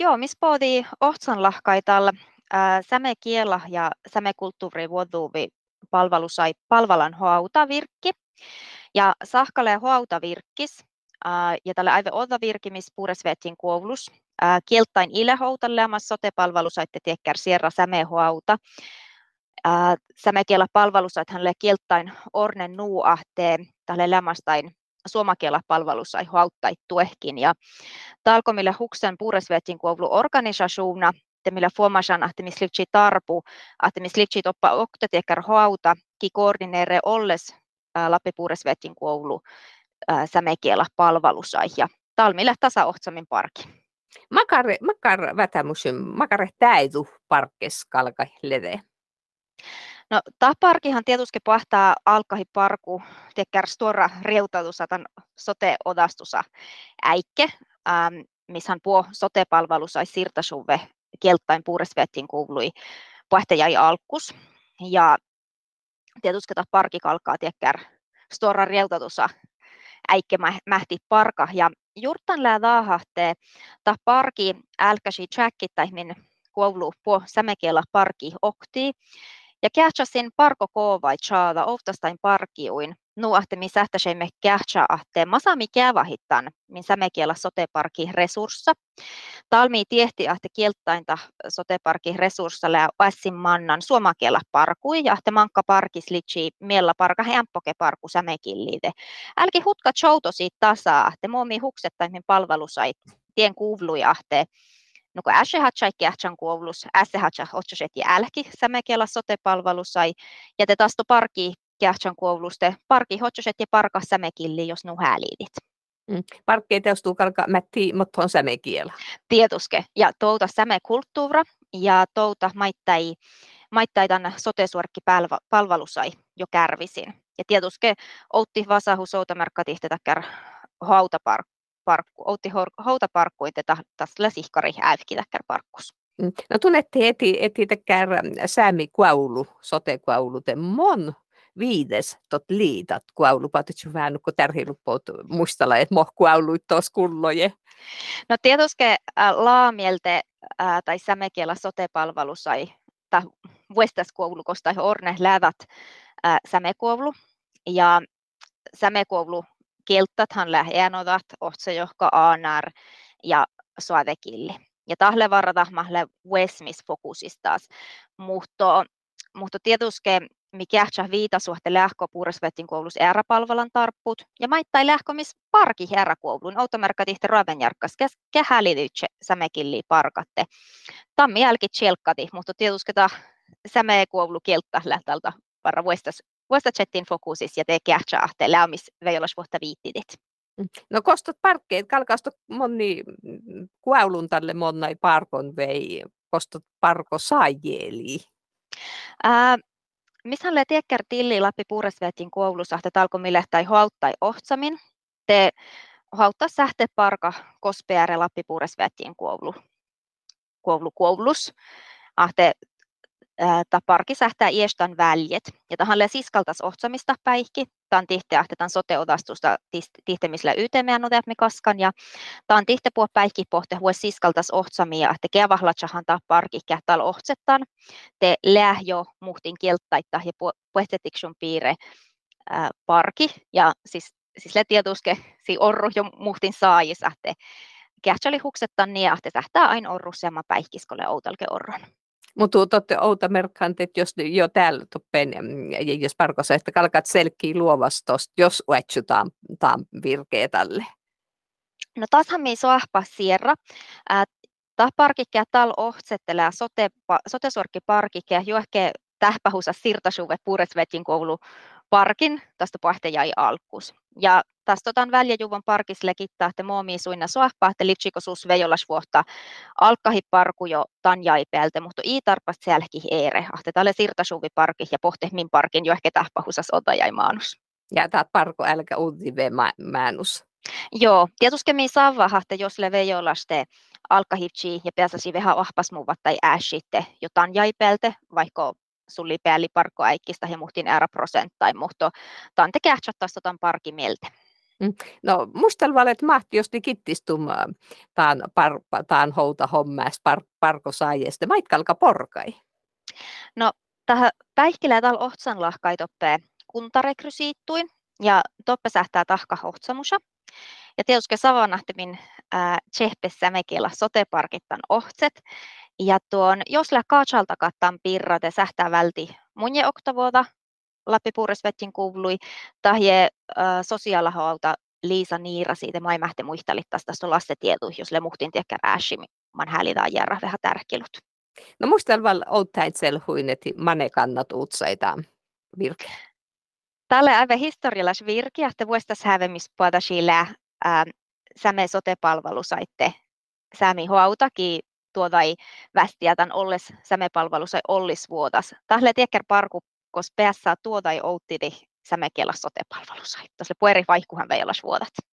Joo, missä pohtii ohtsanlahkaitalla säme kiela ja säme kulttuuri vuoduvi palvelu sai palvelan hoauta virkki. Ja sahkale hoauta virkkis ja tälle aivan oda virkkimis puresvetin koulus. Kieltain ilehoutalle ja sote-palvelu saitte tiekkär sierra säme hoauta. Säme kiela palvelu sait hänelle kieltain ornen nuuahteen tälle lämästain suomakiela palvelussa ei hauttai tuehkin. Ja talkomille huksen puresvetin kuovlu organisationa, te millä fuomasan, että tarpu, että missä liitsi toppa oktatiekkar hauta, ki koordineere olles Lappi puresvetin kuovlu sämekiela palvelussa ja talmille tasa-ohtsamin parki. Makare, makar vätämusyn, makare täidu parkkes. No, parkihan tietysti pahtaa alkahi parku, tekkär stora reutautusatan sote-odastusa äikke, ähm, missähän puo sote-palvelu sai siirtasuve kieltain puuresvettiin kuului jäi alkus. Ja tietysti parki kalkaa tekkär stora reutautusa äikke mähti parka. Ja jurtan lää daahahte, ta parki älkäsi tjäkkittäi min kuulu puo sämekielä parki okti. Ja kähtsäsin parko koovai chaada oftastain parkiuin, mi sähtäsemme ahte masami kävahittan, min sämekielä soteparki resurssa. Talmi tiehti ahte kieltainta soteparki resurssa lää vassin mannan suomakielä parkui ja ahte mankka parkis litsi miellä parka hemppoke parku sämekilliite. Älki hutka choutosi tasaa, ahte muomi huksettain palvelusait tien kuuvlujahte No kun äse hatsai kähtsän kuovlus, äse hatsa otsaset jälki sämekielä sote-palvelussa ja te taas parki kähtsän kuovluste, parki hotsaset ja parka sämekilli, jos nu häliidit. Mm. Parkkei teostuu kalka mätti, mutta on sämekielä. Tietuske. Ja touta sämekulttuura ja touta maittai, maittai tänne sote-suorkki palvelusai jo kärvisin. Ja tietuske outti vasahu soutamerkkatihti takkar hautapark parkku, outi houtaparkkuin tätä tässä sihkari äivkitäkkär parkkus. Mm. No tunnette eti, eti täkkär säämi kuaulu, sote kuaulu, te mon viides tot liitat kuaulu, patitsu vähän kun tärhilupot muistella, että moh kuaulu tos kulloje. No tietysti äh, laamielte äh, tai sämekielä sote-palvelu sai tai vuestaskuoulu, koska orne läävät äh, sämekuovlu. Ja sämekuovlu keltathan lähienodat, otse johka aanar ja suavekilli. Ja tahle varata mahle Westmis fokusistas. Mutta, mutta tietysti mikä viita suhte lähkö puuresvetin koulus palvelan tarpput ja maittai lähkömis parki koulun automerkka tihti ravenjarkkas kehälitytse sämekilli parkatte. Tammi jälki tjelkkati, mutta tietysti säme koulu kieltä lähtältä varra vuestas vuostatsettiin fokusis ja te kähtsä ahte veijolas vuotta viittidit. Mm. No kostot parkkeet, kalkasto moni kuaulun tälle monnai parkon vei, kostot parko saajeli. Ää, missähän le tiekkär tilli Lappi puuresvetin koulussa, talko mille tai houttai ohtsamin. Te hauttaa sähte parka kospeäre Lappi puuresvetin koulu. Koulu koulus. Ahte ta parki sähtää iestan väljet. Ja le siskaltas ohtsamista päihki. Tämä tihte ahtetan sote-odastusta tihtemillä YTMään oteamme kaskan. Ja tämä on tihte puhua päihki pohte hues siskaltas ohtsamia. Että kevahlatsahan ta parki kähtal ohtsettan. Te lähjo muhtin kieltaitta ja puhettetiksun piire parki. Ja siis, siis le tietuske si orru jo muhtin saajis. Että kähtsali huksettan niin, että tähtää aina orru semma päihkiskolle outalke orron. Mutta totte outa että jos jo täällä toppen, jos parkossa, että kalkat selkkiä luovastosta, jos uetsutaan taan virkeä tälle. No taashan mi soahpa sierra. Tämä parkikki tal ohtsettelee sote, sotesorkki parkikki, johke tähpähusa sirtasuve puresvetin koulu parkin, tästä pohte jäi alkus. Ja tästä otan väljäjuvan parkis lekittaa, että muomi suinna sohpa, että litsikosus vejolas vuotta alkahi parku jo tan jäi päältä, mutta i tarpas selki eere, ahte tälle sirtasuvi parki ja pohte min parkin jo ehkä jäi maanus. Ja tämä parko älkä uutive määnus. Joo, tietysti mi saa että jos le vejolaste alkahipsi ja pääsäsi vähän ahpasmuvat tai äsitte jotain jäi päältä, vaikka sulli päälli parkko äikkistä ja muhtin ära prosenttai, mutta tante kähtsät taas parki mieltä. Mm. No mustalvalet mahti josti kittistum taan, par, taan houta hommas par, parko saajeste. Maitkalka porkai? No tähän päihkilää täällä ohtsan lahkai toppe kuntarekrysiittuin ja toppe sähtää tahka ohtsamusa. Ja tietysti savanahtimin tsehpessä mekillä soteparkittan ohtset. Ja tuon, jos lää kaatsalta kattaan pirrate sähtää välti munje oktavuota Lappi Puuresvettin kuvlui, tahje äh, sosiaalahalta Liisa Niira siitä maimähte muistelit tästä lastetietu, jos le muhtin tiekkä rääsi, man häälitään järra vähän tärkelut. No musta val outain selhuin, että mane kannat uutsaita virke. Tälle aivan historiallas virke, että vuostas hävemispuolta sillä säme sote-palvelu saitte sämi huautakin tuodai västiä tämän olles sämepalvelu sai ollis vuotas. Tähle tiekker parku kos päässä tuodai outtidi sämekielä sote-palvelu sai. Tuossa pueri vaihkuhan veilas vuodat.